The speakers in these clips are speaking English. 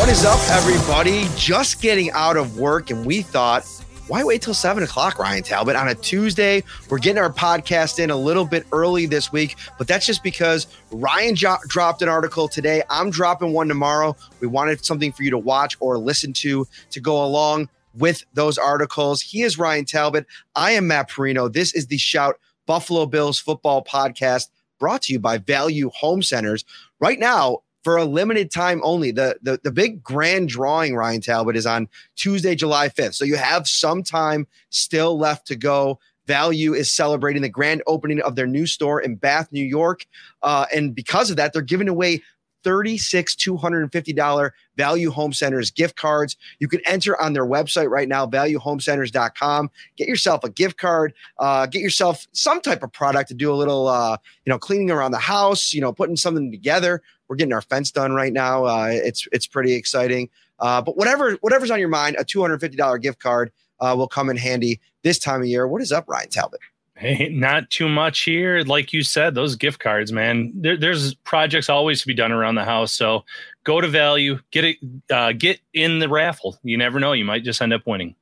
What is up, everybody? Just getting out of work, and we thought, why wait till seven o'clock, Ryan Talbot? On a Tuesday, we're getting our podcast in a little bit early this week, but that's just because Ryan jo- dropped an article today. I'm dropping one tomorrow. We wanted something for you to watch or listen to to go along with those articles. He is Ryan Talbot. I am Matt Parrino. This is the Shout Buffalo Bills football podcast brought to you by Value Home Centers. Right now, for a limited time only. The, the the big grand drawing, Ryan Talbot, is on Tuesday, July 5th. So you have some time still left to go. Value is celebrating the grand opening of their new store in Bath, New York. Uh, and because of that, they're giving away 36 $250 Value Home Centers gift cards. You can enter on their website right now, valuehomecenters.com. Get yourself a gift card, uh, get yourself some type of product to do a little, uh, you know, cleaning around the house, you know, putting something together. We're getting our fence done right now. Uh, it's it's pretty exciting. Uh, but whatever whatever's on your mind, a $250 gift card uh, will come in handy this time of year. What is up, Ryan Talbot? Hey, not too much here. Like you said, those gift cards, man. There, there's projects always to be done around the house. So go to value, get it, uh, get in the raffle. You never know; you might just end up winning.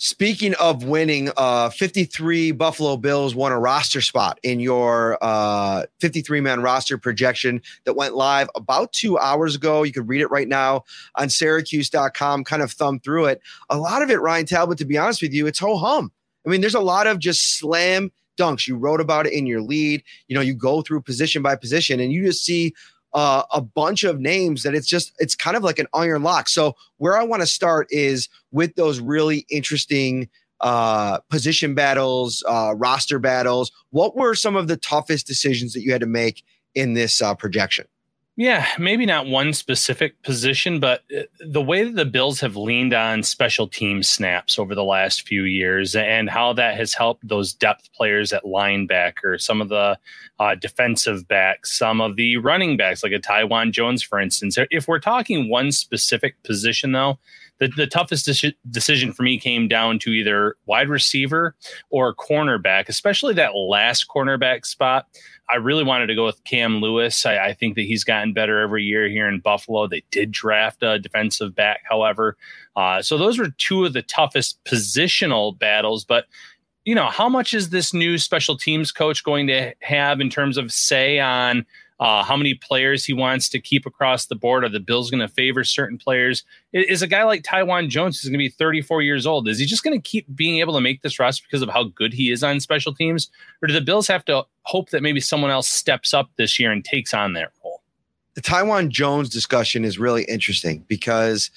Speaking of winning, uh, 53 Buffalo Bills won a roster spot in your uh, 53 man roster projection that went live about two hours ago. You can read it right now on Syracuse.com. Kind of thumb through it. A lot of it, Ryan Talbot, to be honest with you, it's ho hum. I mean, there's a lot of just slam dunks. You wrote about it in your lead. You know, you go through position by position and you just see uh, a bunch of names that it's just it's kind of like an iron lock. So where I want to start is with those really interesting uh, position battles, uh, roster battles. What were some of the toughest decisions that you had to make in this uh, projection? Yeah, maybe not one specific position, but uh, the way that the Bills have leaned on special team snaps over the last few years and how that has helped those depth players at linebacker, some of the uh, defensive backs, some of the running backs, like a Taiwan Jones, for instance. If we're talking one specific position, though, the, the toughest de- decision for me came down to either wide receiver or cornerback, especially that last cornerback spot. I really wanted to go with Cam Lewis. I, I, think that he's gotten better every year here in Buffalo. They did draft a defensive back, however. Uh, so those were two of the toughest positional battles. But, you know, how much is this new special teams coach going to have in terms of say on uh, how many players he wants to keep across the board. Are the Bills going to favor certain players? Is a guy like Taiwan Jones going to be 34 years old? Is he just going to keep being able to make this roster because of how good he is on special teams, or do the Bills have to hope that maybe someone else steps up this year and takes on that role? The Taiwan Jones discussion is really interesting because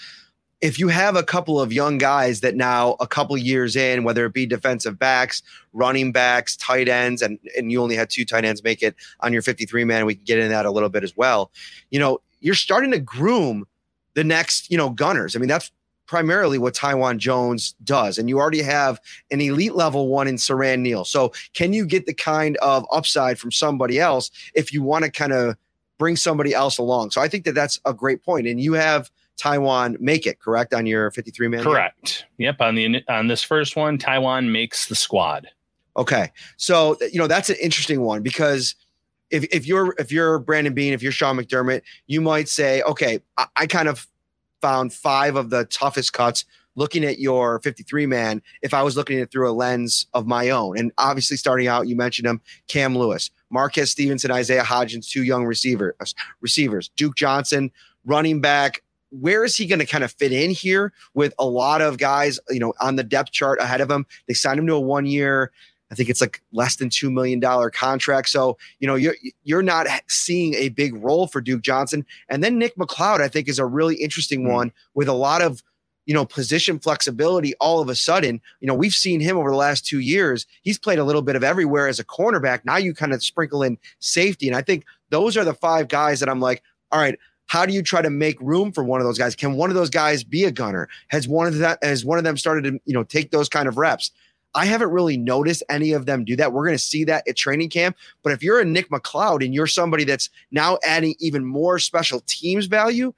if you have a couple of young guys that now a couple years in, whether it be defensive backs, running backs, tight ends, and, and you only had two tight ends make it on your 53 man, we can get into that a little bit as well. You know, you're starting to groom the next, you know, gunners. I mean, that's primarily what Taiwan Jones does. And you already have an elite level one in Siran Neal. So can you get the kind of upside from somebody else if you want to kind of bring somebody else along? So I think that that's a great point. And you have Taiwan make it, correct? On your 53 man? Correct. Yep. On the on this first one, Taiwan makes the squad. Okay. So you know that's an interesting one because if, if you're if you're Brandon Beane, if you're Sean McDermott, you might say, okay, I, I kind of found five of the toughest cuts looking at your 53 man if I was looking at it through a lens of my own. And obviously, starting out, you mentioned him, Cam Lewis, Marquez Stevenson, Isaiah Hodgins, two young receiver, receivers, Duke Johnson, running back, where is he going to kind of fit in here with a lot of guys, you know, on the depth chart ahead of him? They signed him to a one year, I think it's like less than two million dollar contract. So you know you're you're not seeing a big role for Duke Johnson. And then Nick McCloud, I think, is a really interesting mm-hmm. one with a lot of you know position flexibility. All of a sudden, you know we've seen him over the last two years. He's played a little bit of everywhere as a cornerback. Now you kind of sprinkle in safety, and I think those are the five guys that I'm like, all right. How do you try to make room for one of those guys? Can one of those guys be a gunner? Has one of that has one of them started to you know take those kind of reps? I haven't really noticed any of them do that. We're going to see that at training camp. But if you're a Nick McCloud and you're somebody that's now adding even more special teams value,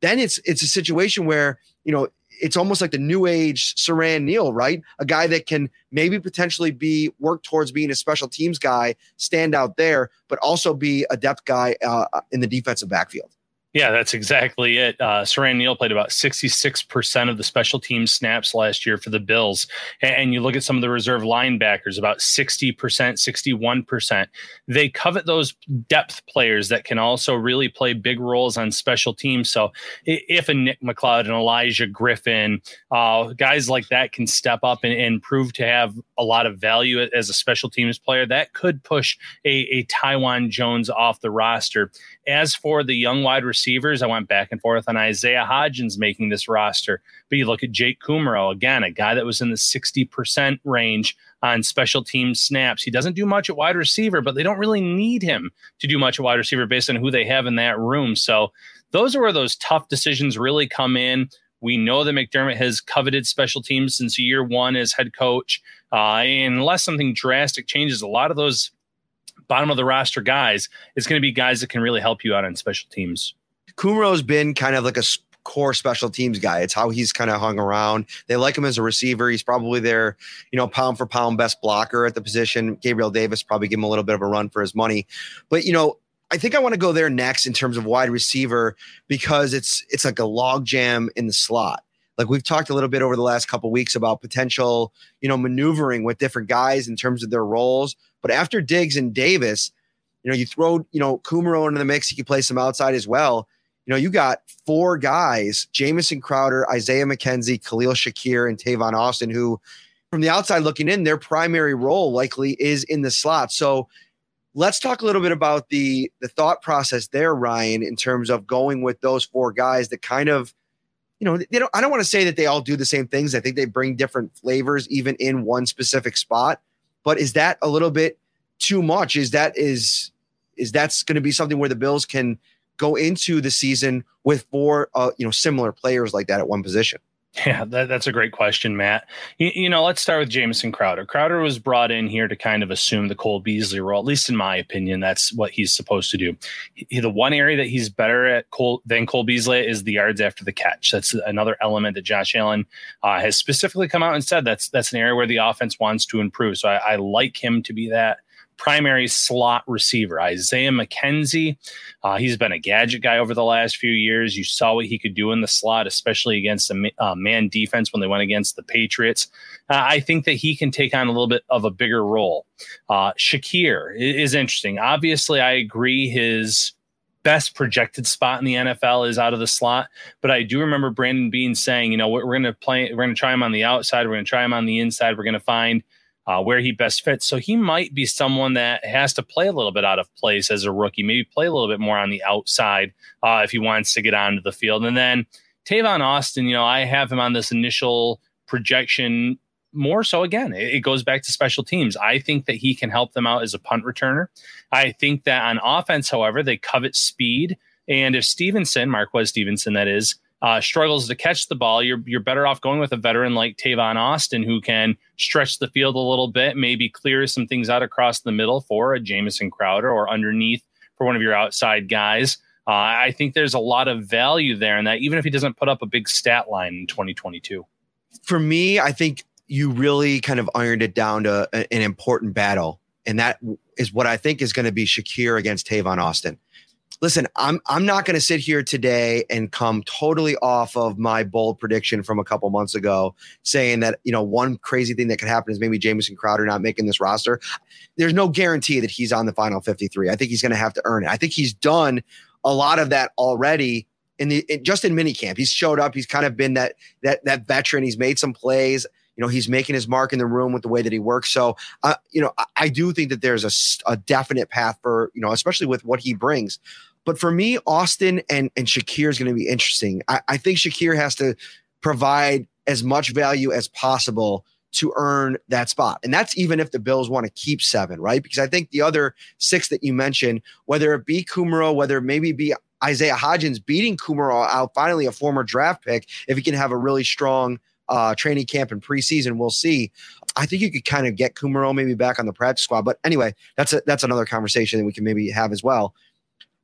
then it's it's a situation where you know it's almost like the new age Siran Neal, right? A guy that can maybe potentially be work towards being a special teams guy, stand out there, but also be a depth guy uh, in the defensive backfield. Yeah, that's exactly it. Uh, Siran Neal played about 66% of the special team snaps last year for the Bills. And, and, you look at some of the reserve linebackers, about 60%, 61%. They covet those depth players that can also really play big roles on special teams. So if a Nick McCloud and Olaijah Griffin, uh, guys like that can step up and, and, prove to have a lot of value as a special teams player, that could push a, a Taiwan Jones off the roster. As for the young wide receivers, I went back and forth on Isaiah Hodgins making this roster. But you look at Jake Kumerow, again, a guy that was in the 60% range on special team snaps. He doesn't do much at wide receiver, but they don't really need him to do much at wide receiver based on who they have in that room. So those are where those tough decisions really come in. We know that McDermott has coveted special teams since year one as head coach. Uh, unless something drastic changes, a lot of those bottom of the roster guys, is going to be guys that can really help you out on special teams. Kumerow's been kind of like a core special teams guy. It's how he's kind of hung around. They like him as a receiver. He's probably their, you know, pound for pound best blocker at the position. Gabriel Davis probably give him a little bit of a run for his money. But, you know, I think I want to go there next in terms of wide receiver because it's it's like a logjam in the slot. Like we've talked a little bit over the last couple weeks about potential, you know, maneuvering with different guys in terms of their roles. But after Diggs and Davis, you know, you throw, you know, Kumerow into the mix, he can play some outside as well. You know, you got four guys, Jamison Crowder, Isaiah McKenzie, Khalil Shakir, and Tavon Austin, who from the outside looking in, their primary role likely is in the slot. So let's talk a little bit about the the thought process there, Ryan, in terms of going with those four guys that kind of you know, they don't, I don't want to say that they all do the same things. I think they bring different flavors even in one specific spot. But is that a little bit too much? Is that is is that's going to be something where the Bills can go into the season with four uh, you know similar players like that at one position? Yeah, that, that's a great question, Matt. You, you, know, let's start with Jamison Crowder. Crowder was brought in here to kind of assume the Cole Beasley role, at least in my opinion. That's what he's supposed to do. He, the one area that he's better at Cole, than Cole Beasley is the yards after the catch. That's another element that Josh Allen uh, has specifically come out and said that's that's an area where the offense wants to improve. So I, I like him to be that primary slot receiver. Isaiah McKenzie, uh, he's been a gadget guy over the last few years. You saw what he could do in the slot, especially against a uh, man defense when they went against the Patriots. Uh, I think that he can take on a little bit of a bigger role. Uh, Shakir is interesting. Obviously, I agree his best projected spot in the NFL is out of the slot. But I do remember Brandon Beane saying, you know, we're, we're going to play, we're going to try him on the outside, we're going to try him on the inside, we're going to find uh, where he best fits. So he might be someone that has to play a little bit out of place as a rookie, maybe play a little bit more on the outside uh, if he wants to get onto the field. And then Tavon Austin, you know, I have him on this initial projection more so again it, goes back to special teams i think that he can help them out as a punt returner i think that on offense however they covet speed and if stevenson marquez stevenson that is uh, struggles to catch the ball, you're you're better off going with a veteran like Tavon Austin who can stretch the field a little bit, maybe clear some things out across the middle for a Jamison Crowder or underneath for one of your outside guys. Uh, I think there's a lot of value there in that, even if he doesn't put up a big stat line in 2022. For me, I think you really kind of ironed it down to a, an important battle, and that is what I think is going to be Shakir against Tavon Austin listen, I'm I'm not going to sit here today and come totally off of my bold prediction from a couple months ago, saying that you know one crazy thing that could happen is maybe Jamison Crowder not making this roster. There's no guarantee that he's on the final 53. I think he's going to have to earn it. I think he's done a lot of that already in the in, just in minicamp. He's showed up. He's kind of been that that that veteran. He's made some plays. You know, he's making his mark in the room with the way that he works. So, uh, you know, I, I do think that there's a, a definite path for you know, especially with what he brings. But for me, Austin and and Shakir is going to be interesting. I, I think Shakir has to provide as much value as possible to earn that spot. And that's even if the Bills want to keep seven, right? Because I think the other six that you mentioned, whether it be Kumerow, whether it maybe be Isaiah Hodgins beating Kumerow out, finally a former draft pick, if he can have a really strong uh, training camp and preseason, we'll see. I think you could kind of get Kumerow maybe back on the practice squad. But anyway, that's a, that's another conversation that we can maybe have as well.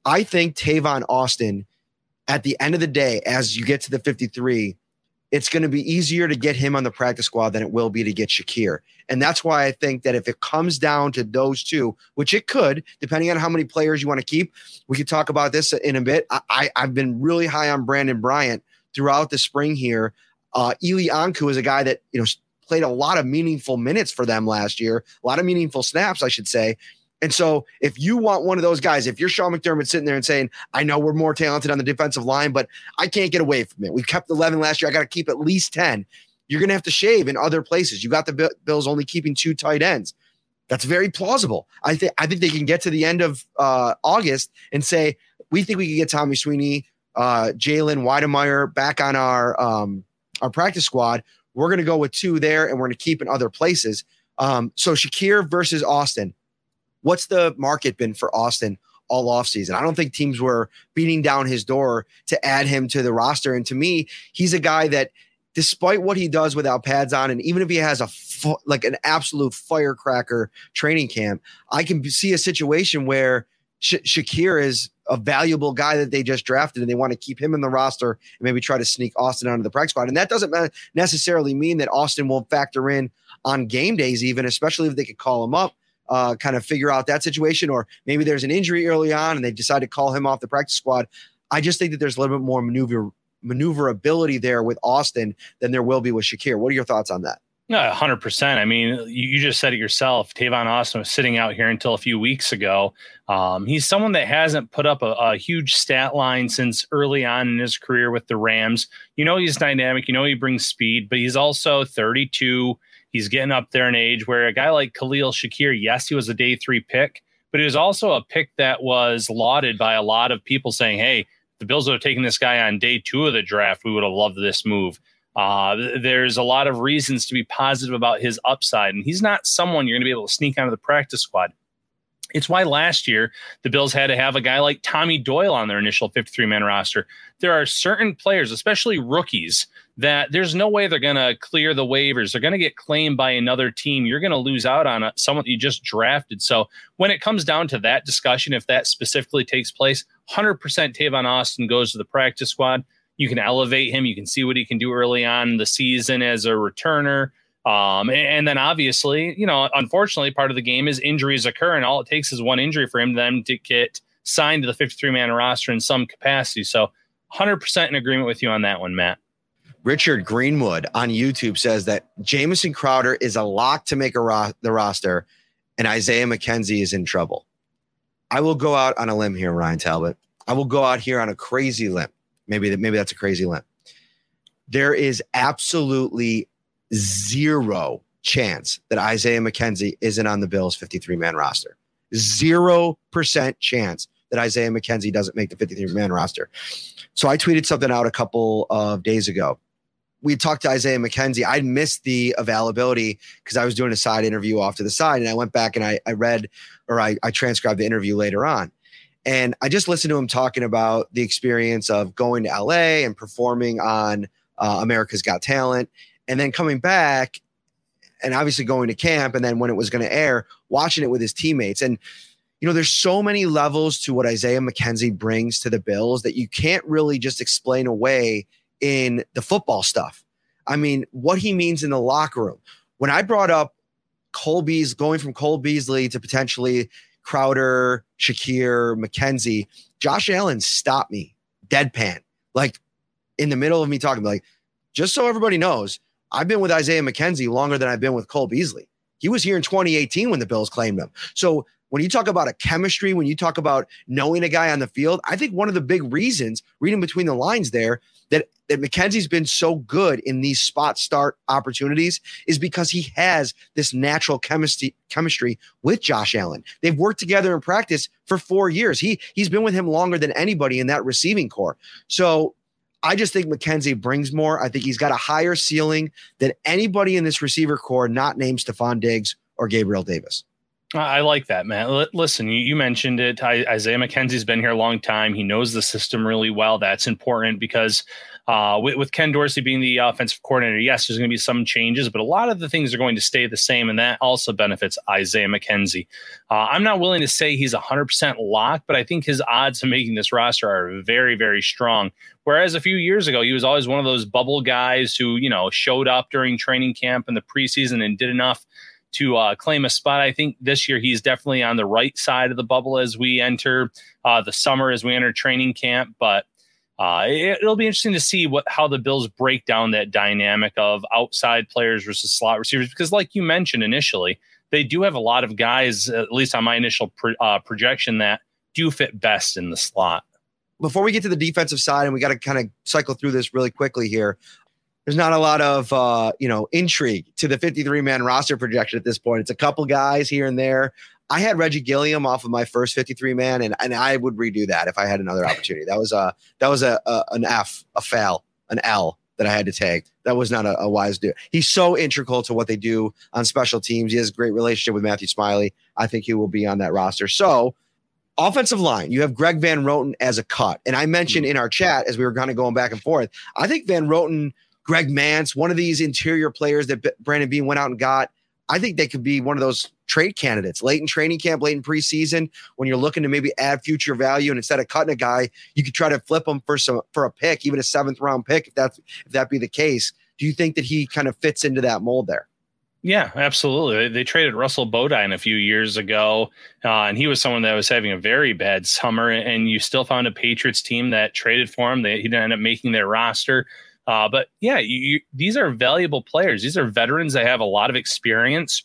I think Tavon Austin, at the end of the day, as you get to the 53, it's going to be easier to get him on the practice squad than it will be to get Shakir. And that's why I think that if it comes down to those two, which it could, depending on how many players you want to keep, we could talk about this in a bit. I, have been really high on Brandon Bryant throughout the spring here. Uh, Eli Ankou is a guy that, you know, played a lot of meaningful minutes for them last year, a lot of meaningful snaps, I should say. And so, if you want one of those guys, if you're Sean McDermott sitting there and saying, I know we're more talented on the defensive line, but I can't get away from it. We've kept 11 last year. I got to keep at least 10. You're going to have to shave in other places. You got the Bills only keeping two tight ends. That's very plausible. I think I think they can get to the end of uh, August and say we think we can get Tommy Sweeney, uh, Jalen Wydermyer back on our um, our practice squad. We're going to go with two there, and we're going to keep in other places. Um, so Shakir versus Austin what's the market been for Austin all offseason? I don't think teams were beating down his door to add him to the roster. And to me, he's a guy that, despite what he does without pads on, and even if he has a fu- like an absolute firecracker training camp, I can see a situation where Sh- Shakir is a valuable guy that they just drafted and they want to keep him in the roster and maybe try to sneak Austin onto the practice squad. And that doesn't necessarily mean that Austin won't factor in on game days, even, especially if they could call him up uh, kind of figure out that situation, or maybe there's an injury early on and they decide to call him off the practice squad. I just think that there's a little bit more maneuver maneuverability there with Austin than there will be with Shakir. What are your thoughts on that? No, hundred percent. I mean, you, you, just said it yourself. Tavon Austin was sitting out here until a few weeks ago. Um, he's someone that hasn't put up a, a, huge stat line since early on in his career with the Rams. You know, he's dynamic. You know, he brings speed, but he's also 32. He's getting up there in age where a guy like Khalil Shakir, yes, he was a day three pick, but he was also a pick that was lauded by a lot of people saying, hey, the Bills would have taken this guy on day two of the draft. We would have loved this move. Uh, there's a lot of reasons to be positive about his upside, and he's not someone you're going to be able to sneak onto the practice squad. It's why last year the Bills had to have a guy like Tommy Doyle on their initial 53 man roster. There are certain players, especially rookies, that there's no way they're going to clear the waivers. They're going to get claimed by another team. You're going to lose out on a, someone that you just drafted. So when it comes down to that discussion, if that specifically takes place, 100% Tavon Austin goes to the practice squad. You can elevate him. You can see what he can do early on the season as a returner. Um, and, then obviously, you know, unfortunately, part of the game is injuries occur, and all it takes is one injury for him then to get signed to the 53 man roster in some capacity. So 100% in agreement with you on that one, Matt. Richard Greenwood on YouTube says that Jamison Crowder is a lock to make a ro- the roster, and Isaiah McKenzie is in trouble. I will go out on a limb here, Ryan Talbot. I will go out here on a crazy limb. Maybe that maybe that's a crazy limb. There is absolutely zero chance that Isaiah McKenzie isn't on the Bills 53 man roster. Zero percent chance that Isaiah McKenzie doesn't make the 53 man roster. So I tweeted something out a couple of days ago we talked to Isaiah McKenzie. I'd missed the availability because I was doing a side interview off to the side, and I went back and I, I read or I, I transcribed the interview later on. And I just listened to him talking about the experience of going to LA and performing on uh, America's Got Talent, and then coming back and obviously going to camp. And then when it was going to air, watching it with his teammates. And, you know, there's so many levels to what Isaiah McKenzie brings to the Bills that you can't really just explain away in the football stuff. I mean, what he means in the locker room. When I brought up colby's going from Cole Beasley to potentially Crowder, Shakir, McKenzie, Josh Allen stopped me deadpan, like in the middle of me talking, like, just so everybody knows, I've been with Isaiah McKenzie longer than I've been with Cole Beasley. He was here in 2018 when the Bills claimed him. So when you talk about a chemistry, when you talk about knowing a guy on the field, I think one of the big reasons, reading between the lines there, that that McKenzie's been so good in these spot start opportunities is because he has this natural chemistry chemistry with Josh Allen. They've worked together in practice for four years. He he's been with him longer than anybody in that receiving core. So I just think McKenzie brings more. I think he's got a higher ceiling than anybody in this receiver core, not named Stefon Diggs or Gabriel Davis. I like that, man. Listen, you, mentioned it. Isaiah McKenzie's been here a long time. He knows the system really well. That's important because uh, with, with, Ken Dorsey being the offensive coordinator, yes, there's going to be some changes, but a lot of the things are going to stay the same, and that also benefits Isaiah McKenzie. Uh, I'm not willing to say he's 100% locked, but I think his odds of making this roster are very, very strong. Whereas a few years ago, he was always one of those bubble guys who, you know, showed up during training camp and the preseason and did enough to uh, claim a spot. I think this year he's definitely on the right side of the bubble as we enter uh, the summer, as we enter training camp. But uh, it, will be interesting to see what how the Bills break down that dynamic of outside players versus slot receivers because, like you mentioned initially, they do have a lot of guys, at least on my initial pro, uh, projection, that do fit best in the slot. Before we get to the defensive side, and we got to kind of cycle through this really quickly here. There's not a lot of uh, you know intrigue to the 53 man roster projection at this point. It's a couple guys here and there. I had Reggie Gilliam off of my first 53 man, and, and I would redo that if I had another opportunity. That was a that was a, a an F, a fail, an L that I had to take. That was not a, a wise do. He's so integral to what they do on special teams. He has a great relationship with Matthew Smiley. I think he will be on that roster. So, offensive line, you have Greg Van Roten as a cut. And I mentioned in our chat as we were kind of going back and forth, I think Van Roten, Greg Mancz, one of these interior players that B- Brandon Beane went out and got, I think they could be one of those trade candidates late in training camp, late in preseason, when you're looking to maybe add future value. And instead of cutting a guy, you could try to flip him for some for a pick, even a seventh round pick, if that's if that be the case. Do you think that he kind of fits into that mold there? Yeah, absolutely. They, they, traded Russell Bodine a few years ago, uh, and he was someone that was having a very bad summer. And you still found a Patriots team that traded for him. They, he didn't end up making their roster. Uh, but yeah, you, you, these are valuable players. These are veterans that have a lot of experience.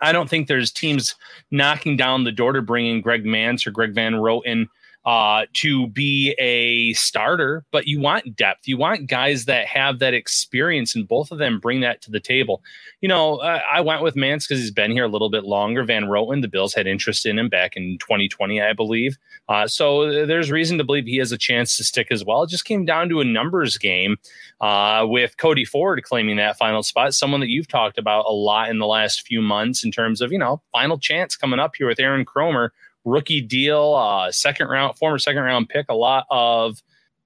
I don't think there's teams knocking down the door to bring in Greg Mancz or Greg Van Roten uh, to be a starter, but you want depth. You want guys that have that experience, and both of them bring that to the table. You know, uh, I went with Mancz because he's been here a little bit longer. Van Roten, the Bills had interest in him back in 2020, I believe. Uh, so there's reason to believe he has a chance to stick as well. It just came down to a numbers game uh, with Cody Ford claiming that final spot, someone that you've talked about a lot in the last few months in terms of, you know, final chance coming up here with Aaron Kromer rookie deal, uh, second round, former second round pick, a lot of,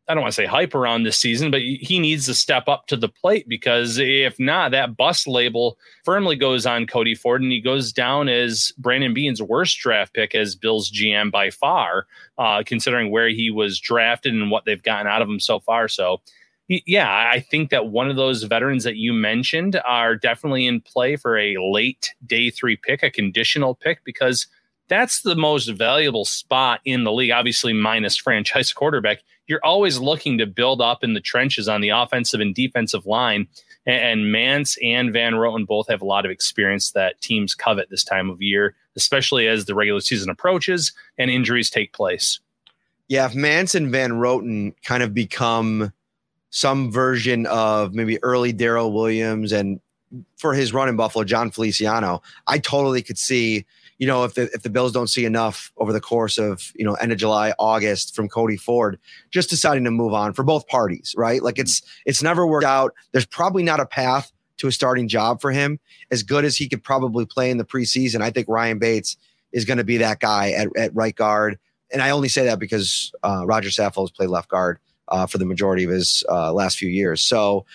I don't want to say hype around this season, but he needs to step up to the plate because if not, that bust label firmly goes on Cody Ford and he goes down as Brandon Beane's worst draft pick as Bills GM by far, uh, considering where he was drafted and what they've gotten out of him so far. So, yeah, I think that one of those veterans that you mentioned are definitely in play for a late day three pick, a conditional pick, because – that's the most valuable spot in the league, obviously, minus franchise quarterback. You're always looking to build up in the trenches on the offensive and defensive line. And, Mancz and Van Roten both have a lot of experience that teams covet this time of year, especially as the regular season approaches and injuries take place. Yeah, if Mancz and Van Roten kind of become some version of maybe early Daryl Williams and for his run in Buffalo, Jon Feliciano, I totally could see you know, if the if the Bills don't see enough over the course of you know end of July, August from Cody Ford, just deciding to move on for both parties, right? Like it's it's never worked out. There's probably not a path to a starting job for him. As good as he could probably play in the preseason, I think Ryan Bates is going to be that guy at, at right guard. And I only say that because uh, Rodger Saffold has played left guard uh, for the majority of his uh, last few years. So,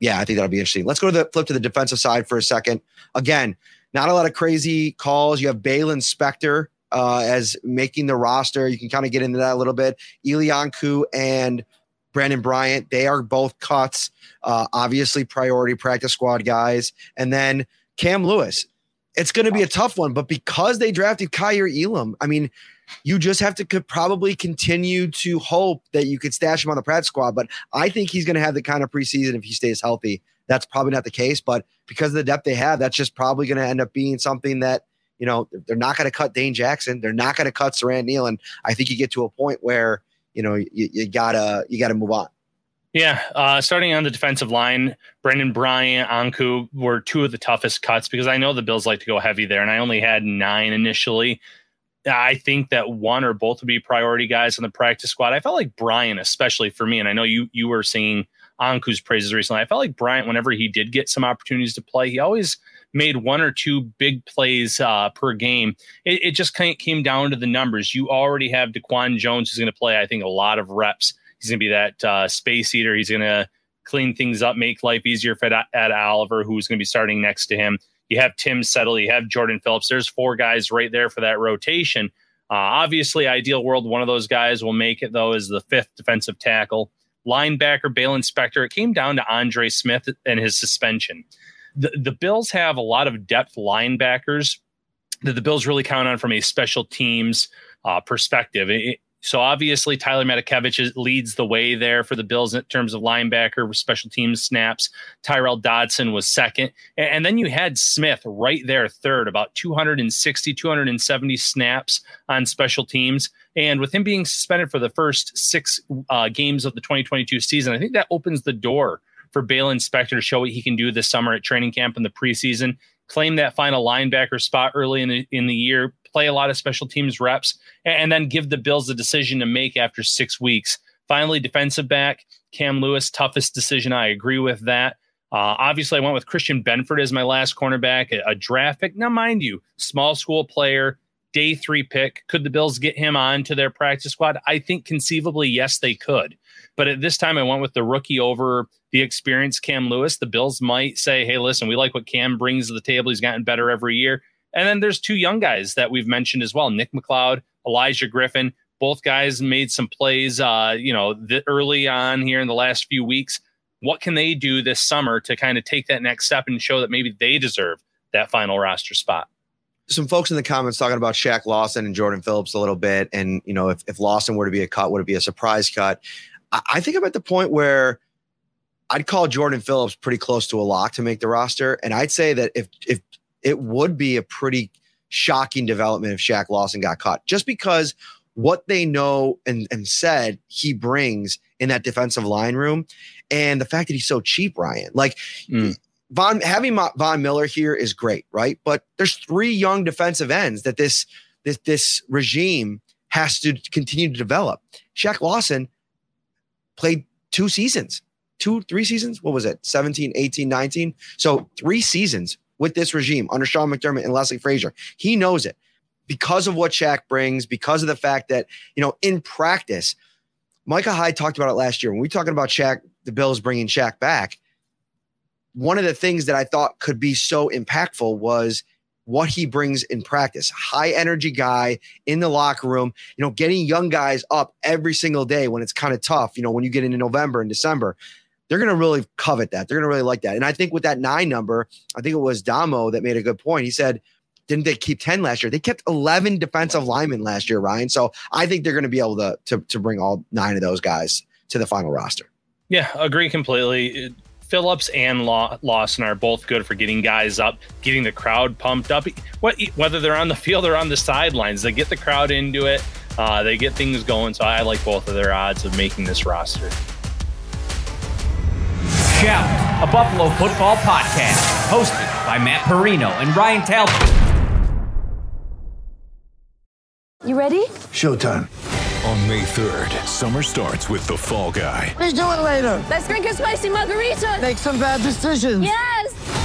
yeah, I think that'll be interesting. Let's go to the flip to the defensive side for a second. Again, not a lot of crazy calls. You have Baylon Spector uh, as making the roster. You can kind of get into that a little bit. Eli Ankou and Brandon Bryant, they are both cuts. Uh, obviously, priority practice squad guys. And then Cam Lewis. It's going to be a tough one, but because they drafted Kaiir Elam, I mean, you just have to probably continue to hope that you could stash him on the practice squad. But I think he's going to have the kind of preseason if he stays healthy that's probably not the case, but because of the depth they have, that's just probably going to end up being something that you know, they're not going to cut Dane Jackson. They're not going to cut Siran Neal. And I think you get to a point where, you know, you, you gotta, you gotta move on. Yeah, uh, starting on the defensive line, Brandon Bryant, Ankou were two of the toughest cuts because I know the Bills like to go heavy there, and I only had nine initially. I think that one or both would be priority guys on the practice squad. I felt like Bryant, especially for me, and I know you you were seeing Ankou's praises recently. I felt like Bryant, whenever he did get some opportunities to play, he always made one or two big plays uh, per game. It, it just kind of came down to the numbers. You already have DaQuan Jones, who's going to play, I think, a lot of reps. He's going to be that uh, space eater. He's going to clean things up, make life easier for Ed Oliver, who's going to be starting next to him. You have Tim Settle, you have Jordan Phillips. There's four guys right there for that rotation. Uh, obviously, ideal world, one of those guys will make it, though, is the fifth defensive tackle. Linebacker, Baylon Spector. It came down to Andre Smith and his suspension. The, the Bills have a lot of depth linebackers that the Bills really count on from a special teams uh, perspective. It, so obviously Tyler Matakevich leads the way there for the Bills in terms of linebacker special teams snaps. Tyrel Dodson was second. And then you had Smith right there third, about 260, 270 snaps on special teams. And with him being suspended for the first six uh, games of the 2022 season, I think that opens the door for Baylon Inspector to show what he can do this summer at training camp in the preseason. Claim that final linebacker spot early in the, in the year, play a lot of special teams reps, and then give the Bills the decision to make after six weeks. Finally, defensive back, Cam Lewis, toughest decision. I agree with that. Uh, obviously, I went with Christian Benford as my last cornerback, a, a draft pick. Now, mind you, small school player, day three pick. Could the Bills get him on to their practice squad? I think conceivably, yes, they could. But at this time, I went with the rookie over the experienced Cam Lewis. The Bills might say, hey, listen, we like what Cam brings to the table. He's gotten better every year. And then there's two young guys that we've mentioned as well Nick McCloud, Olaijah Griffin. Both guys made some plays, uh, you know, th- early on here in the last few weeks. What can they do this summer to kind of take that next step and show that maybe they deserve that final roster spot? Some folks in the comments talking about Shaq Lawson and Jordan Phillips a little bit. And, you know, if, if Lawson were to be a cut, would it be a surprise cut? I, I think I'm at the point where I'd call Jordan Phillips pretty close to a lock to make the roster. And I'd say that if if it would be a pretty shocking development if Shaq Lawson got caught, just because what they know and, and said he brings in that defensive line room, and the fact that he's so cheap, Ryan. Like mm. Von having Von Miller here is great, right? But there's three young defensive ends that this this this regime has to continue to develop. Shaq Lawson played two seasons, two, three seasons. What was it? 17, 18, 19. So three seasons with this regime under Sean McDermott and Leslie Frazier. He knows it because of what Shaq brings, because of the fact that, you know, in practice, Micah Hyde talked about it last year. When we were talking about Shaq, the Bills bringing Shaq back, one of the things that I thought could be so impactful was what he brings in practice. High energy guy in the locker room, you know, getting young guys up every single day when it's kind of tough, you know, when you get into November and December they're going to really covet that. They're going to really like that. And I think with that nine number, I think it was Damo that made a good point. He said, didn't they keep 10 last year? They kept 11 defensive linemen last year, Ryan. So I think they're going to be able to, to, to bring all nine of those guys to the final roster. Yeah, agree completely. Phillips and Lawson are both good for getting guys up, getting the crowd pumped up. What, whether they're on the field or on the sidelines, they get the crowd into it. Uh, they get things going. So I like both of their odds of making this roster. Shout, a Buffalo football podcast, hosted by Matt Parrino and Ryan Talbot. You ready? Showtime. On May 3rd, summer starts with The Fall Guy. Let's do it later. Let's drink a spicy margarita. Make some bad decisions. Yes.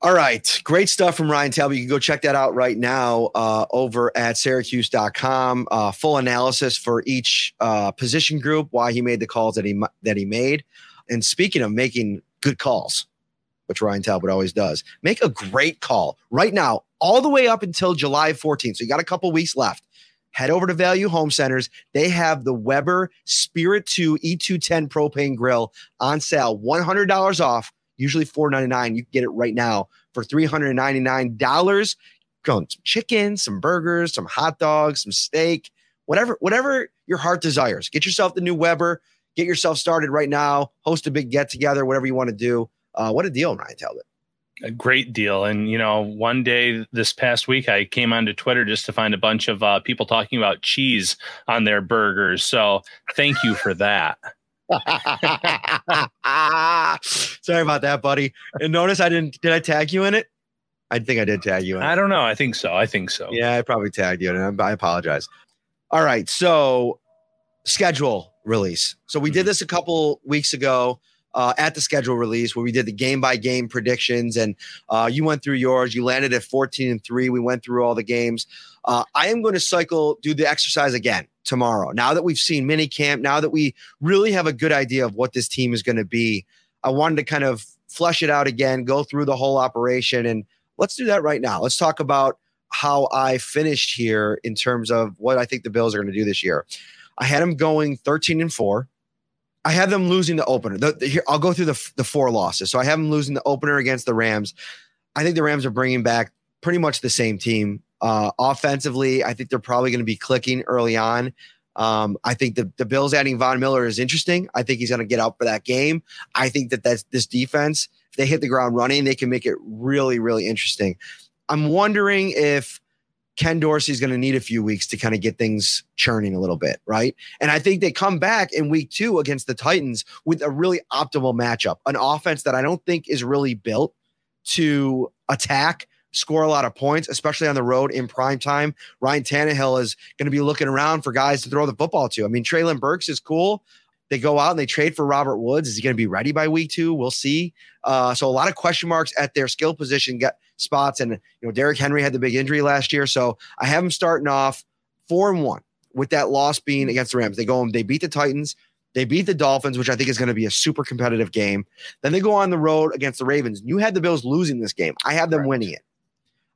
All right. Great stuff from Ryan Talbot. You can go check that out right now uh, over at syracuse.com. Uh, full analysis for each uh, position group, why he made the calls that he that he made. And speaking of making good calls, which Ryan Talbot always does, make a great call right now, all the way up until July 14th. So you got a couple weeks left. head over to Value Home Centers. They have the Weber Spirit 2 E210 propane grill on sale, $100 off, usually 499. You can get it right now for $399. Going some chicken, some burgers, some hot dogs, some steak, whatever, whatever your heart desires. Get yourself the new Weber. Get yourself started right now. Host a big get together, whatever you want to do. Uh, what a deal, Ryan Talbot. A great deal. And, you know, one day this past week, I came onto Twitter just to find a bunch of uh, people talking about cheese on their burgers. So thank you for that. Sorry about that, buddy. And notice I didn't, did I tag you in it? I think I did tag you in I don't know. I think so. I think so. Yeah, I probably tagged you in it. I apologize. All right. So, schedule release. So, we did this a couple weeks ago uh, at the schedule release where we did the game by game predictions, and uh, you went through yours. You landed at 14 and three. We went through all the games. Uh, I am going to cycle, do the exercise again tomorrow. Now that we've seen mini camp, now that we really have a good idea of what this team is going to be, I wanted to kind of flesh it out again, go through the whole operation, and let's do that right now. Let's talk about how I finished here in terms of what I think the Bills are going to do this year. I had them going 13 and four. I have them losing the opener. The, the, here, I'll go through the, the four losses. So I have them losing the opener against the Rams. I think the Rams are bringing back pretty much the same team. Uh, offensively, I think they're probably going to be clicking early on. Um, I think the, the Bills adding Von Miller is interesting. I think he's going to get out for that game. I think that that's this defense. If they hit the ground running, they can make it really, really interesting. I'm wondering if Ken Dorsey's going to need a few weeks to kind of get things churning a little bit, right? And I think they come back in week two against the Titans with a really optimal matchup, an offense that I don't think is really built to attack, score a lot of points, especially on the road in prime time. Ryan Tannehill is going to be looking around for guys to throw the football to. I mean, Treylon Burks is cool. They go out and they trade for Robert Woods. Is he going to be ready by week two? We'll see. Uh, so a lot of question marks at their skill position get spots. And you know, Derrick Henry had the big injury last year, so I have them starting off four and one with that loss being against the Rams. They go home, they beat the Titans. They beat the Dolphins, which I think is going to be a super competitive game. Then they go on the road against the Ravens. You had the Bills losing this game. I have them winning it.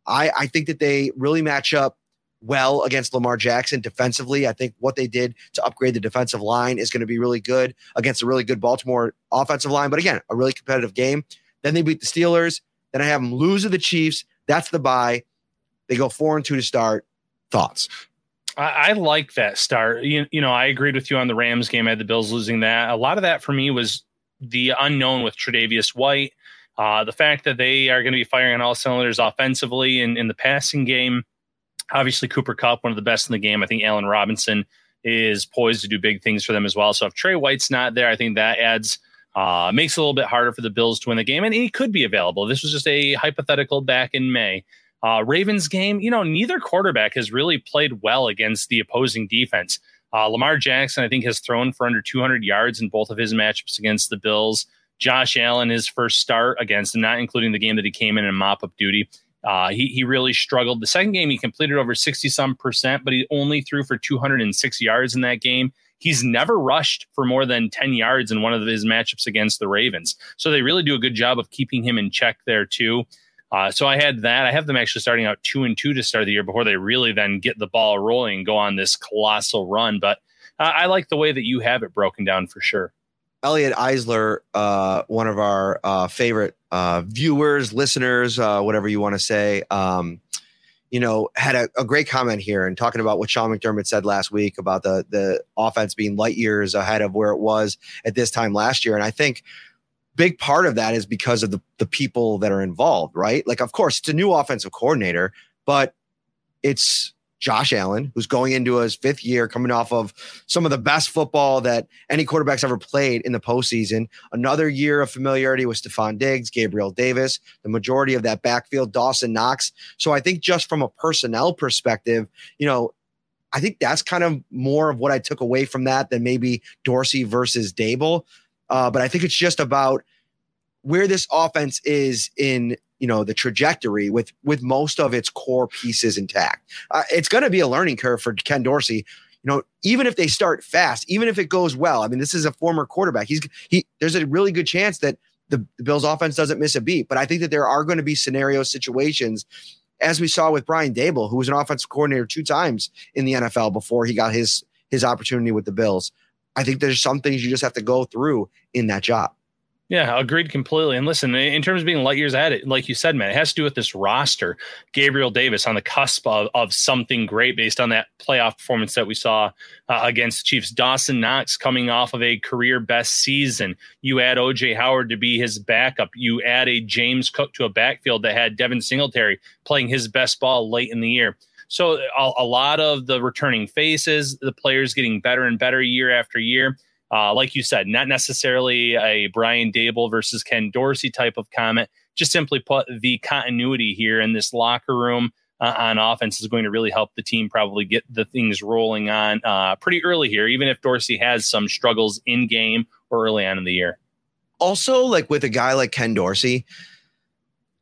I, I think that they really match up well against Lamar Jackson defensively. I think what they did to upgrade the defensive line is going to be really good against a really good Baltimore offensive line. But again, a really competitive game. Then they beat the Steelers. Then I have them lose to the Chiefs. That's the bye. They go four and two to start. Thoughts? I, I, like that start. You, you know, I agreed with you on the Rams game. I had the Bills losing that. A lot of that for me was the unknown with Tre'Davious White. Uh, the fact that they are going to be firing on all cylinders offensively and in the passing game Obviously, Cooper Kupp, one of the best in the game. I think Allen Robinson is poised to do big things for them as well. So if Trey White's not there, I think that adds uh, makes it a little bit harder for the Bills to win the game, and he could be available. This was just a hypothetical back in May. Uh, Ravens game, you know, neither quarterback has really played well against the opposing defense. Uh, Lamar Jackson, I think, has thrown for under 200 yards in both of his matchups against the Bills. Josh Allen, his first start against, not including the game that he came in and mop up duty, uh, he, he really struggled. The second game, he completed over 60 some percent, but he only threw for 206 yards in that game. He's never rushed for more than 10 yards in one of his matchups against the Ravens. So they really do a good job of keeping him in check there, too. Uh, so I had that. I have them actually starting out two and two to start the year before they really then get the ball rolling and go on this colossal run. But uh, I like the way that you have it broken down for sure. Elliot Eisler, uh, one of our uh, favorite uh, viewers, listeners, uh, whatever you want to say, um, you know, had a, a, great comment here and talking about what Sean McDermott said last week about the the offense being light years ahead of where it was at this time last year. And I think big part of that is because of the the people that are involved, right? Like, of course, it's a new offensive coordinator, but it's Josh Allen, who's going into his fifth year, coming off of some of the best football that any quarterback's ever played in the postseason. Another year of familiarity with Stefon Diggs, Gabriel Davis, the majority of that backfield, Dawson Knox. So I think just from a personnel perspective, you know, I think that's kind of more of what I took away from that than maybe Dorsey versus Daboll. Uh, but I think it's just about where this offense is in you know the trajectory with with most of its core pieces intact. Uh, it's going to be a learning curve for Ken Dorsey. You know, even if they start fast, even if it goes well. I mean, this is a former quarterback. He's he. There's a really good chance that the, the Bills' offense doesn't miss a beat. But I think that there are going to be scenario situations as we saw with Brian Daboll, who was an offensive coordinator two times in the NFL before he got his his opportunity with the Bills. I think there's some things you just have to go through in that job. Yeah, agreed completely. And listen, in terms of being light years ahead, like you said, man, it has to do with this roster. Gabriel Davis on the cusp of, of something great based on that playoff performance that we saw uh, against the Chiefs. Dawson Knox coming off of a career best season. You add OJ Howard to be his backup. You add a James Cook to a backfield that had Devin Singletary playing his best ball late in the year. So a, a lot of the returning faces, the players getting better and better year after year. Uh, like you said, not necessarily a Brian Daboll versus Ken Dorsey type of comment. Just simply put, the continuity here in this locker room uh, on offense is going to really help the team probably get the things rolling on uh, pretty early here, even if Dorsey has some struggles in game or early on in the year. Also, like with a guy like Ken Dorsey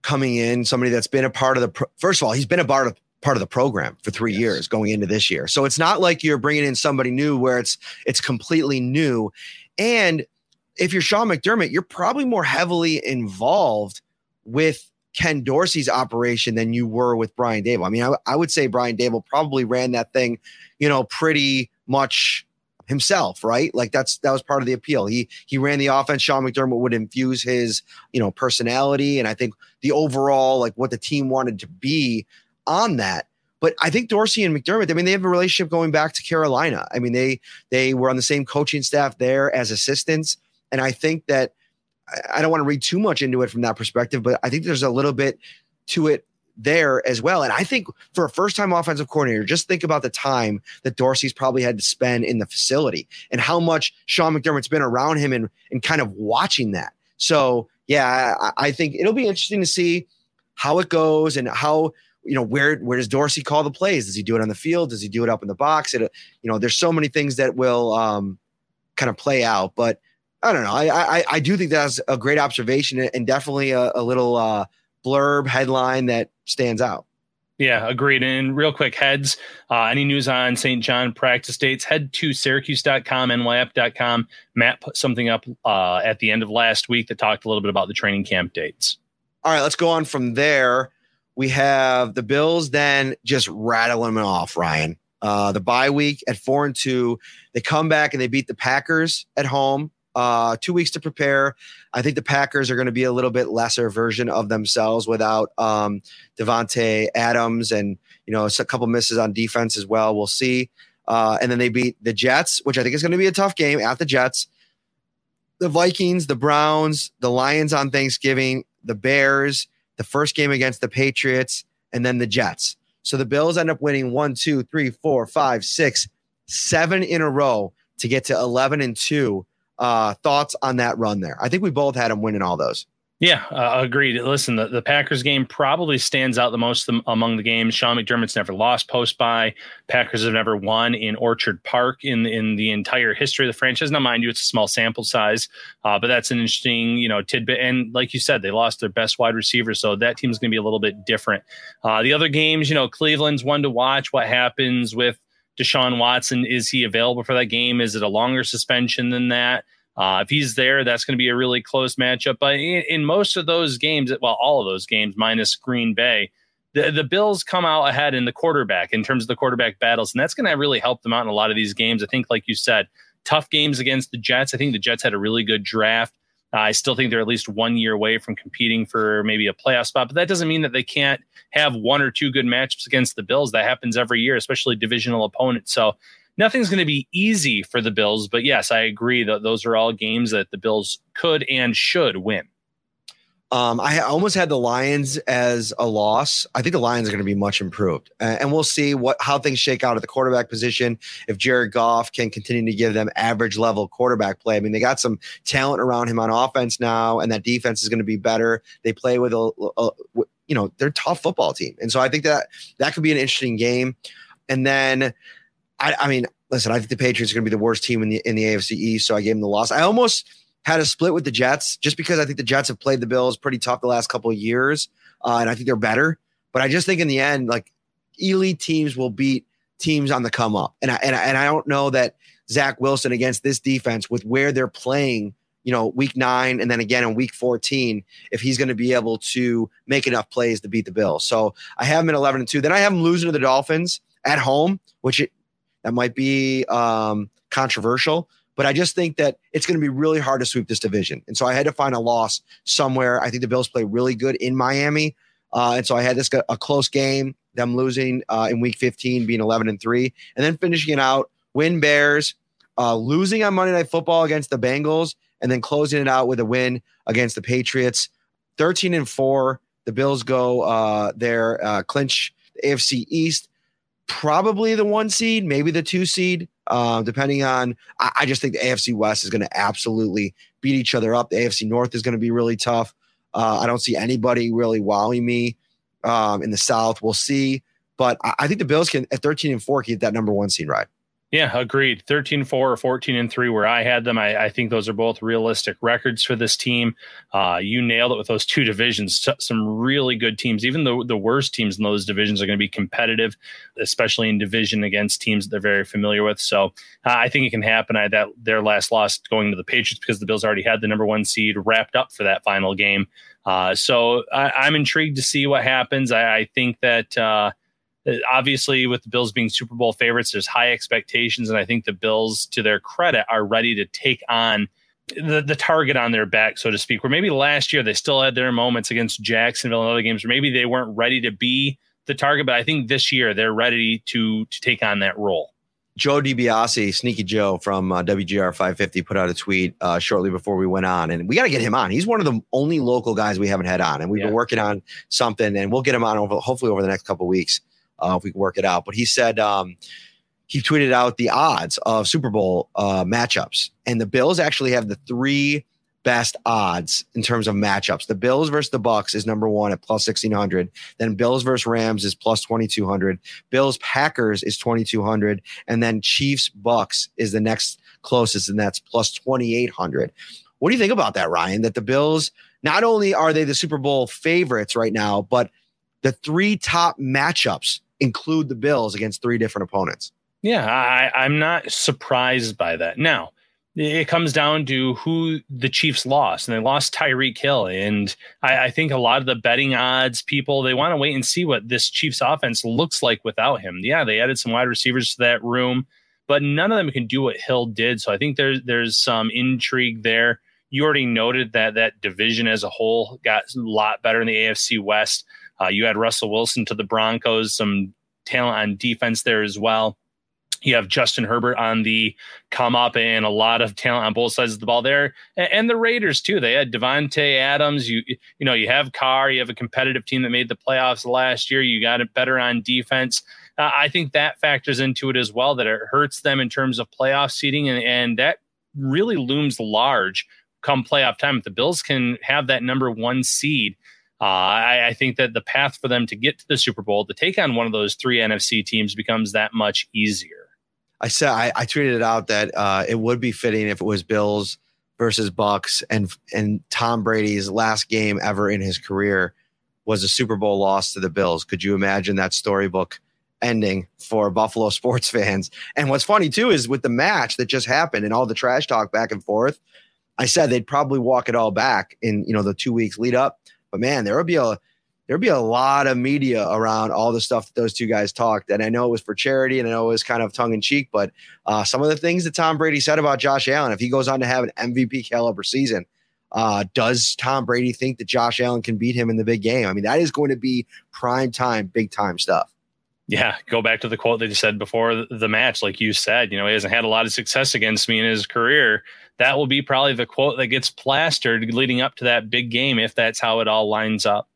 coming in, somebody that's been a part of the, pro- first of all, he's been a part of part of the program for three yes. years going into this year. So it's not like you're bringing in somebody new where it's it's completely new. And if you're Sean McDermott, you're probably more heavily involved with Ken Dorsey's operation than you were with Brian Daboll. I mean, I, I would say Brian Daboll probably ran that thing, you know, pretty much himself, right? Like that's that was part of the appeal. He he ran the offense. Sean McDermott would infuse his, you know, personality and I think the overall like what the team wanted to be on that. But I think Dorsey and McDermott, I mean, they have a relationship going back to Carolina. I mean, they they were on the same coaching staff there as assistants. And I think that I don't want to read too much into it from that perspective, but I think there's a little bit to it there as well. And I think for a first time offensive coordinator, just think about the time that Dorsey's probably had to spend in the facility and how much Sean McDermott's been around him and, and kind of watching that. So, yeah, I, I think it'll be interesting to see how it goes and how you know, where where does Dorsey call the plays? Does he do it on the field? Does he do it up in the box? It, you know, there's so many things that will um, kind of play out. But I don't know. I I, I do think that's a great observation and definitely a, a little uh, blurb headline that stands out. Yeah, agreed. And real quick, heads, uh, any news on St. John practice dates, head to syracuse.com, nyf.com. Matt put something up uh, at the end of last week that talked a little bit about the training camp dates. All right, let's go on from there we have the Bills then just rattling them off, Ryan. Uh, the bye week at four and two, they come back and they beat the Packers at home. Uh, two weeks to prepare. I think the Packers are going to be a little bit lesser version of themselves without um, Davante Adams and you know a couple misses on defense as well. We'll see. Uh, and then they beat the Jets, which I think is going to be a tough game at the Jets. The Vikings, the Browns, the Lions on Thanksgiving, the Bears, the first game against the Patriots, and then the Jets. So the Bills end up winning one, two, three, four, five, six, seven in a row to get to 11 and two. Uh, thoughts on that run there? I think we both had them winning all those. Yeah, uh, agreed. Listen, the, the Packers game probably stands out the most among the games. Sean McDermott's never lost post by. Packers have never won in Orchard Park in in the entire history of the franchise. Now, mind you, it's a small sample size, uh, but that's an interesting you know tidbit. And like you said, they lost their best wide receiver, so that team is going to be a little bit different. Uh, the other games, you know, Cleveland's one to watch. What happens with Deshaun Watson? Is he available for that game? Is it a longer suspension than that? Uh, if he's there, that's going to be a really close matchup. But in, in, most of those games, well, all of those games minus Green Bay, the, the Bills come out ahead in the quarterback in terms of the quarterback battles. And that's going to really help them out in a lot of these games. I think, like you said, tough games against the Jets. I think the Jets had a really good draft. Uh, I still think they're at least one year away from competing for maybe a playoff spot, but that doesn't mean that they can't have one or two good matchups against the Bills. That happens every year, especially divisional opponents. So nothing's going to be easy for the Bills, but yes, I agree that those are all games that the Bills could and should win. Um, I almost had the Lions as a loss. I think the Lions are going to be much improved, uh, and we'll see what how things shake out at the quarterback position. If Jared Goff can continue to give them average level quarterback play, I mean, they got some talent around him on offense now, and that defense is going to be better. They play with a, a, a you know, they're a tough football team, and so I think that that could be an interesting game. And then I, I mean, listen, I think the Patriots are going to be the worst team in the in the AFC East, so I gave them the loss. I almost had a split with the Jets just because I think the Jets have played the Bills pretty tough the last couple of years, uh, and I think they're better. But I just think in the end, like elite teams will beat teams on the come up, and I, and I, and I don't know that Zach Wilson against this defense with where they're playing you know, week nine and then again in week 14 if he's going to be able to make enough plays to beat the Bills. So I have him at 11 and 2. Then I have him losing to the Dolphins at home, which it, that might be um, controversial, but I just think that it's going to be really hard to sweep this division. And so I had to find a loss somewhere. I think the Bills play really good in Miami. Uh, and so I had this a close game, them losing uh, in week 15, being 11 and 3, and then finishing it out, win Bears, uh, losing on Monday Night Football against the Bengals, and then closing it out with a win against the Patriots. 13 and 4. The Bills go uh, there, uh, clinch the AFC East, probably the one seed, maybe the two seed, uh, depending on. I, I just think the AFC West is going to absolutely beat each other up. The AFC North is going to be really tough. Uh, I don't see anybody really wowing me um, in the South. We'll see. But I, I think the Bills can, at 13 and 4, keep that number one seed right. Yeah, agreed. 13 4 or 14 and 3, where I had them. I, I, think those are both realistic records for this team. Uh, you nailed it with those two divisions. Some really good teams. Even the, the worst teams in those divisions are going to be competitive, especially in division against teams that they're very familiar with. So uh, I think it can happen. I that their last loss going to the Patriots because the Bills already had the number one seed wrapped up for that final game. Uh, so I, am intrigued to see what happens. I, I think that uh, obviously with the Bills being Super Bowl favorites, there's high expectations, and I think the Bills, to their credit, are ready to take on the, the target on their back, so to speak. Where maybe last year they still had their moments against Jacksonville and other games, where maybe they weren't ready to be the target, but I think this year they're ready to to take on that role. Joe DiBiase, Sneaky Joe from uh, WGR 550, put out a tweet uh, shortly before we went on, and we got to get him on. He's one of the only local guys we haven't had on, and we've yeah. been working on something, and we'll get him on over hopefully over the next couple weeks uh, if we can work it out. But he said um, he tweeted out the odds of Super Bowl uh, matchups, and the Bills actually have the three best odds in terms of matchups. The Bills versus the Bucks is number one at plus 1600. Then Bills versus Rams is plus 2200. Bills Packers is 2200. And then Chiefs Bucks is the next closest, and that's plus 2800. What do you think about that, Ryan? That the Bills, not only are they the Super Bowl favorites right now, but the three top matchups include the Bills against three different opponents. Yeah, I, I'm not surprised by that. Now, it comes down to who the Chiefs lost, and they lost Tyreek Hill. And I, I think a lot of the betting odds people they want to wait and see what this Chiefs offense looks like without him. Yeah, they added some wide receivers to that room, but none of them can do what Hill did. So I think there's there's some intrigue there. You already noted that that division as a whole got a lot better in the AFC West. Uh, you had Russell Wilson to the Broncos, some talent on defense there as well. You have Justin Herbert on the come up and a lot of talent on both sides of the ball there, and, and the Raiders too. They had Davante Adams. You you know you have Carr. You have a competitive team that made the playoffs last year. You got it better on defense. Uh, I think that factors into it as well. That it hurts them in terms of playoff seating, and, and that really looms large come playoff time. If the Bills can have that number one seed, uh, I, I, think that the path for them to get to the Super Bowl to take on one of those three NFC teams becomes that much easier. I said I, I tweeted it out that uh, it would be fitting if it was Bills versus Bucks and and Tom Brady's last game ever in his career was a Super Bowl loss to the Bills. Could you imagine that storybook ending for Buffalo sports fans? And what's funny too is with the match that just happened and all the trash talk back and forth, I said they'd probably walk it all back in you know the two weeks lead up. But man, there would be a there'd be a lot of media around all the stuff that those two guys talked. And I know it was for charity and I know it was kind of tongue in cheek, but uh, some of the things that Tom Brady said about Josh Allen, if he goes on to have an MVP caliber season, uh, does Tom Brady think that Josh Allen can beat him in the big game? I mean, that is going to be prime time, big time stuff. Yeah, go back to the quote that you said before the match. Like you said, you know, he hasn't had a lot of success against me in his career. That will be probably the quote that gets plastered leading up to that big game if that's how it all lines up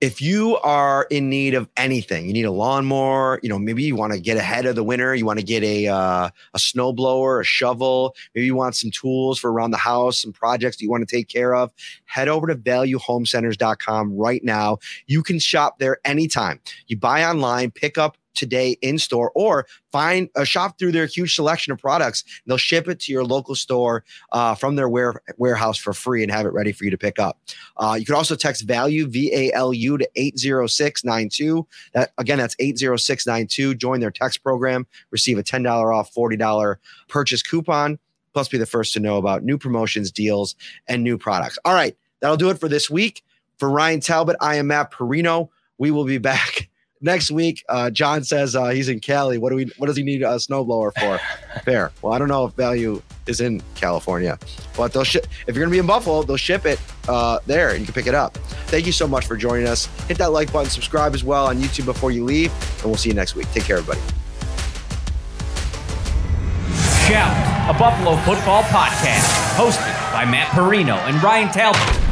if you are in need of anything, you need a lawnmower, you know, maybe you want to get ahead of the winter, you want to get a uh, a snowblower, a shovel, maybe you want some tools for around the house, some projects you want to take care of, head over to valuehomecenters.com right now. You can shop there anytime. You buy online, pick up today in store or find a shop through their huge selection of products. They'll ship it to your local store uh, from their ware- warehouse for free and have it ready for you to pick up. Uh, you can also text value V A L U to 80692. That again, that's 80692. Join their text program, receive a $10 off $40 purchase coupon plus be the first to know about new promotions, deals, and new products. All right, that'll do it for this week. For Ryan Talbot, I am Matt Parrino. We will be back next week. Uh, John says uh, he's in Cali. What do we? What does he need a snowblower for? Fair. Well, I don't know if value is in California, but they'll ship. If you're gonna be in Buffalo, they'll ship it uh, there, and you can pick it up. Thank you so much for joining us. Hit that like button, subscribe as well on YouTube before you leave, and we'll see you next week. Take care, everybody. Shout, a Buffalo football podcast, hosted by Matt Parrino and Ryan Talbot.